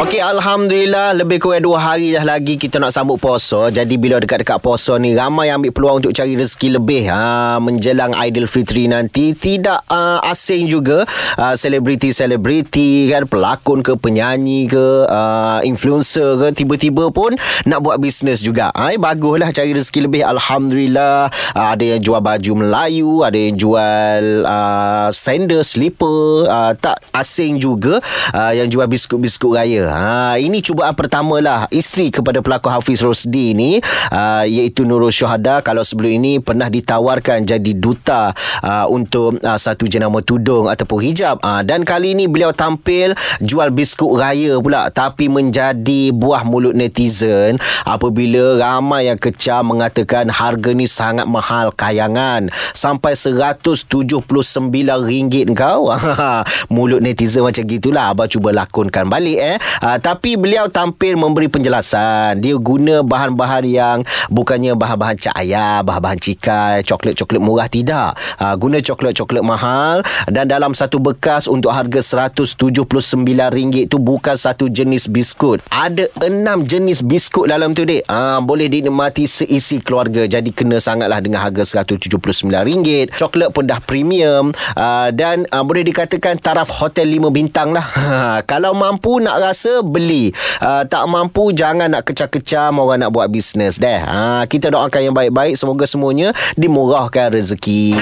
Okey, Alhamdulillah lebih kurang dua hari dah lagi kita nak sambut puasa. Jadi bila dekat-dekat puasa ni, ramai ambil peluang untuk cari rezeki lebih ha, menjelang Aidilfitri nanti. Tidak uh, asing juga uh, selebriti-selebriti kan, pelakon ke, penyanyi ke, uh, influencer ke, tiba-tiba pun nak buat bisnes juga. Ha, baguslah cari rezeki lebih. Alhamdulillah uh, ada yang jual baju Melayu, ada yang jual uh, sandal, slipper. Uh, tak asing juga uh, yang jual biskut-biskut raya. Ha, ini cubaan pertama lah isteri kepada pelakon Hafiz Rosdi ni uh, iaitu Nurul Syuhada. Kalau sebelum ini pernah ditawarkan jadi duta uh, untuk uh, satu jenama tudung ataupun hijab. Uh, dan kali ini beliau tampil jual biskut raya pula tapi menjadi buah mulut netizen apabila ramai yang kecam mengatakan harga ni sangat mahal kayangan. Sampai RM179 kau. Mulut netizen macam gitulah. Abang cuba lakonkan balik eh Uh, tapi beliau tampil memberi penjelasan. Dia guna bahan-bahan yang bukannya bahan-bahan cak ayam, bahan-bahan cikai, coklat-coklat murah tidak. Uh, guna coklat-coklat mahal dan dalam satu bekas untuk harga RM179 itu bukan satu jenis biskut. Ada enam jenis biskut dalam tu dek. Uh, boleh dinikmati seisi keluarga. Jadi kena sangatlah dengan harga RM179. Coklat pun dah premium uh, dan uh, boleh dikatakan taraf hotel 5 bintang lah. Kalau mampu nak rasa rasa beli. Uh, tak mampu jangan nak kecam-kecam orang nak buat bisnes deh. Uh, kita doakan yang baik-baik. Semoga semuanya dimurahkan rezeki